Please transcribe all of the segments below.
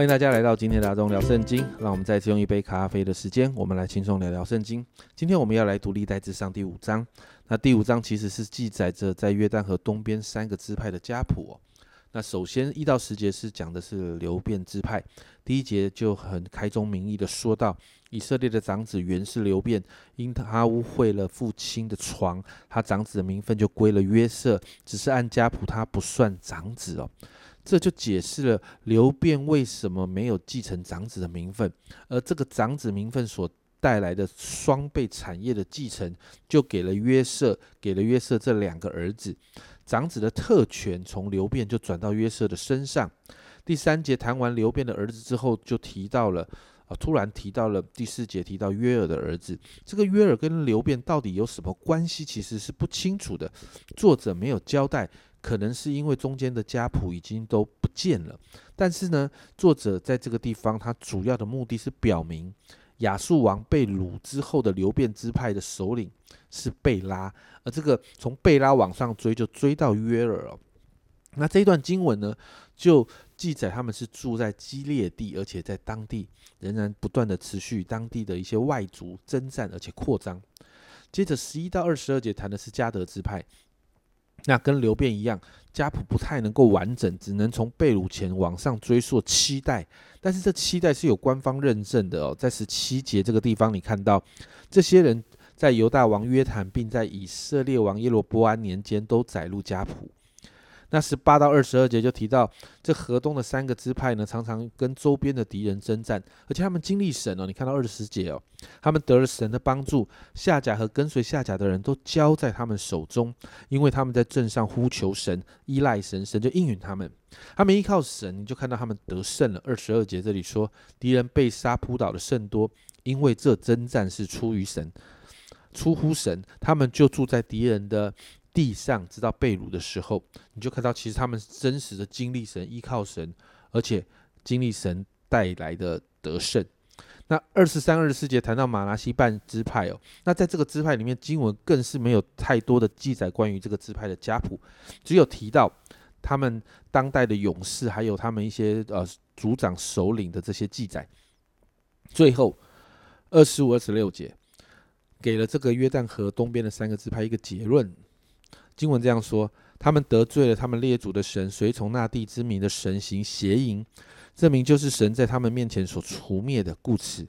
欢迎大家来到今天的大众聊圣经。让我们再次用一杯咖啡的时间，我们来轻松聊聊圣经。今天我们要来读历代志上第五章。那第五章其实是记载着在约旦河东边三个支派的家谱。那首先一到十节是讲的是流变支派。第一节就很开宗明义的说到，以色列的长子原是流变，因他污秽了父亲的床，他长子的名分就归了约瑟，只是按家谱他不算长子哦。这就解释了流变为什么没有继承长子的名分，而这个长子名分所带来的双倍产业的继承，就给了约瑟，给了约瑟这两个儿子，长子的特权从流变就转到约瑟的身上。第三节谈完流变的儿子之后，就提到了，啊，突然提到了第四节提到约尔的儿子，这个约尔跟流变到底有什么关系，其实是不清楚的，作者没有交代。可能是因为中间的家谱已经都不见了，但是呢，作者在这个地方，他主要的目的是表明亚述王被掳之后的流变支派的首领是贝拉，而这个从贝拉往上追，就追到约尔哦。那这一段经文呢，就记载他们是住在基列地，而且在当地仍然不断的持续当地的一些外族征战，而且扩张。接着十一到二十二节谈的是加德支派。那跟流变一样，家谱不太能够完整，只能从被掳前往上追溯七代。但是这七代是有官方认证的哦，在十七节这个地方，你看到这些人在犹大王约坦，并在以色列王耶罗波安年间都载入家谱。那十八到二十二节就提到，这河东的三个支派呢，常常跟周边的敌人征战，而且他们经历神哦。你看到二十节哦，他们得了神的帮助，夏甲和跟随夏甲的人都交在他们手中，因为他们在镇上呼求神，依赖神，神就应允他们。他们依靠神，你就看到他们得胜了。二十二节这里说，敌人被杀扑倒的甚多，因为这征战是出于神，出乎神，他们就住在敌人的。地上直到被掳的时候，你就看到其实他们真实的经历神，依靠神，而且经历神带来的得胜。那二十三、二十四节谈到马拉西半支派哦，那在这个支派里面，经文更是没有太多的记载关于这个支派的家谱，只有提到他们当代的勇士，还有他们一些呃族长首领的这些记载。最后二十五、二十六节给了这个约旦河东边的三个支派一个结论。经文这样说：他们得罪了他们列祖的神，随从那地之名的神行邪淫，这名就是神在他们面前所除灭的。故此，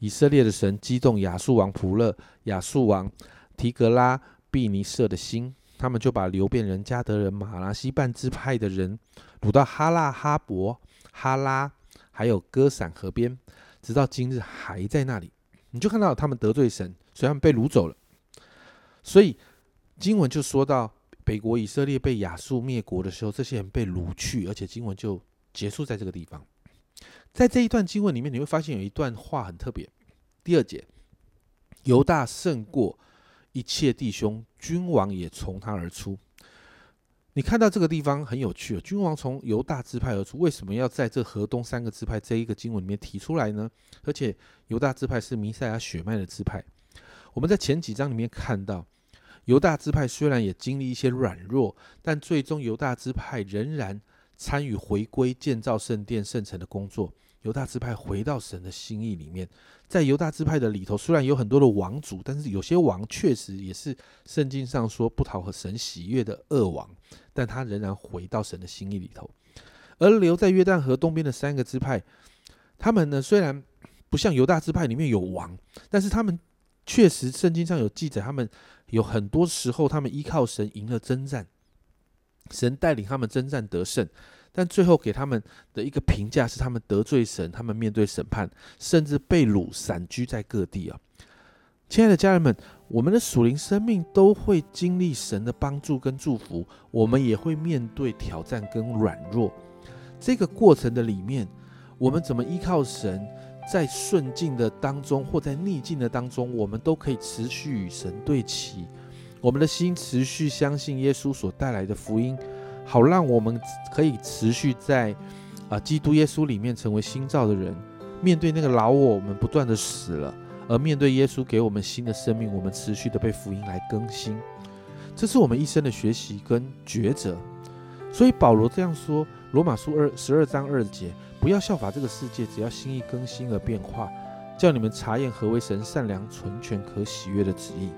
以色列的神激动亚述王普勒、亚述王提格拉毕尼瑟的心，他们就把流变人、加德人、马拉西半支派的人掳到哈拉哈伯、哈拉，还有歌散河边，直到今日还在那里。你就看到他们得罪神，所以他们被掳走了。所以。经文就说到北国以色列被亚述灭国的时候，这些人被掳去，而且经文就结束在这个地方。在这一段经文里面，你会发现有一段话很特别。第二节，犹大胜过一切弟兄，君王也从他而出。你看到这个地方很有趣，君王从犹大支派而出，为什么要在这河东三个支派这一个经文里面提出来呢？而且犹大支派是弥赛亚血脉的支派。我们在前几章里面看到。犹大支派虽然也经历一些软弱，但最终犹大支派仍然参与回归建造圣殿圣城的工作。犹大支派回到神的心意里面，在犹大支派的里头，虽然有很多的王族，但是有些王确实也是圣经上说不讨和神喜悦的恶王，但他仍然回到神的心意里头。而留在约旦河东边的三个支派，他们呢虽然不像犹大支派里面有王，但是他们确实圣经上有记载，他们。有很多时候，他们依靠神赢了征战，神带领他们征战得胜，但最后给他们的一个评价是，他们得罪神，他们面对审判，甚至被掳散居在各地啊！亲爱的家人们，我们的属灵生命都会经历神的帮助跟祝福，我们也会面对挑战跟软弱。这个过程的里面，我们怎么依靠神？在顺境的当中，或在逆境的当中，我们都可以持续与神对齐，我们的心持续相信耶稣所带来的福音，好让我们可以持续在啊基督耶稣里面成为新造的人。面对那个老我，我们不断的死了；而面对耶稣给我们新的生命，我们持续的被福音来更新。这是我们一生的学习跟抉择。所以保罗这样说：罗马书二十二章二节。不要效法这个世界，只要心意更新而变化，叫你们查验何为神善良、纯全、可喜悦的旨意。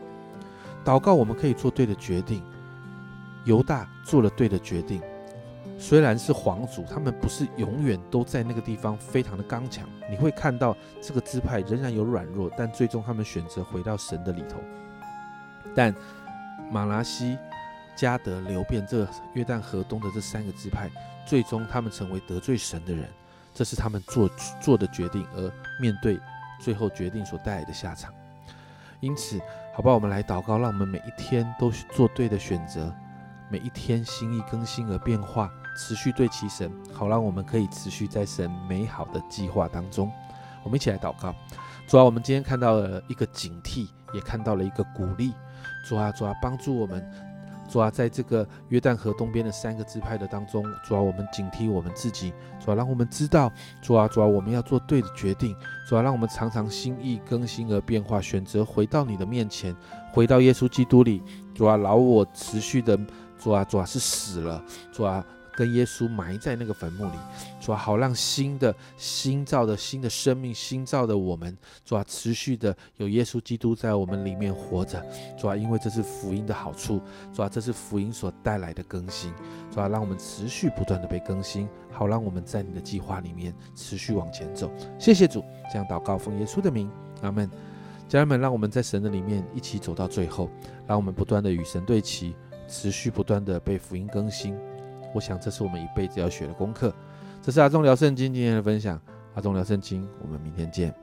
祷告，我们可以做对的决定。犹大做了对的决定，虽然是皇族，他们不是永远都在那个地方非常的刚强。你会看到这个支派仍然有软弱，但最终他们选择回到神的里头。但马拉西、加德、流变这约旦河东的这三个支派，最终他们成为得罪神的人。这是他们做做的决定，而面对最后决定所带来的下场。因此，好吧，我们来祷告，让我们每一天都做对的选择，每一天心意更新而变化，持续对齐神，好让我们可以持续在神美好的计划当中。我们一起来祷告。主啊，我们今天看到了一个警惕，也看到了一个鼓励。主啊，主啊，帮助我们。主啊，在这个约旦河东边的三个支派的当中，主啊，我们警惕我们自己，主啊，让我们知道，主啊，主啊，我们要做对的决定，主啊，让我们常常心意更新而变化，选择回到你的面前，回到耶稣基督里，主啊，老我持续的，主啊，主啊，是死了，主啊。跟耶稣埋在那个坟墓里，主啊，好让新的新造的新的生命，新造的我们，主啊，持续的有耶稣基督在我们里面活着，主啊，因为这是福音的好处，主啊，这是福音所带来的更新，主啊，让我们持续不断的被更新，好让我们在你的计划里面持续往前走。谢谢主，这样祷告奉耶稣的名，阿门。家人们，让我们在神的里面一起走到最后，让我们不断的与神对齐，持续不断的被福音更新。我想，这是我们一辈子要学的功课。这是阿忠聊圣经今天的分享。阿忠聊圣经，我们明天见。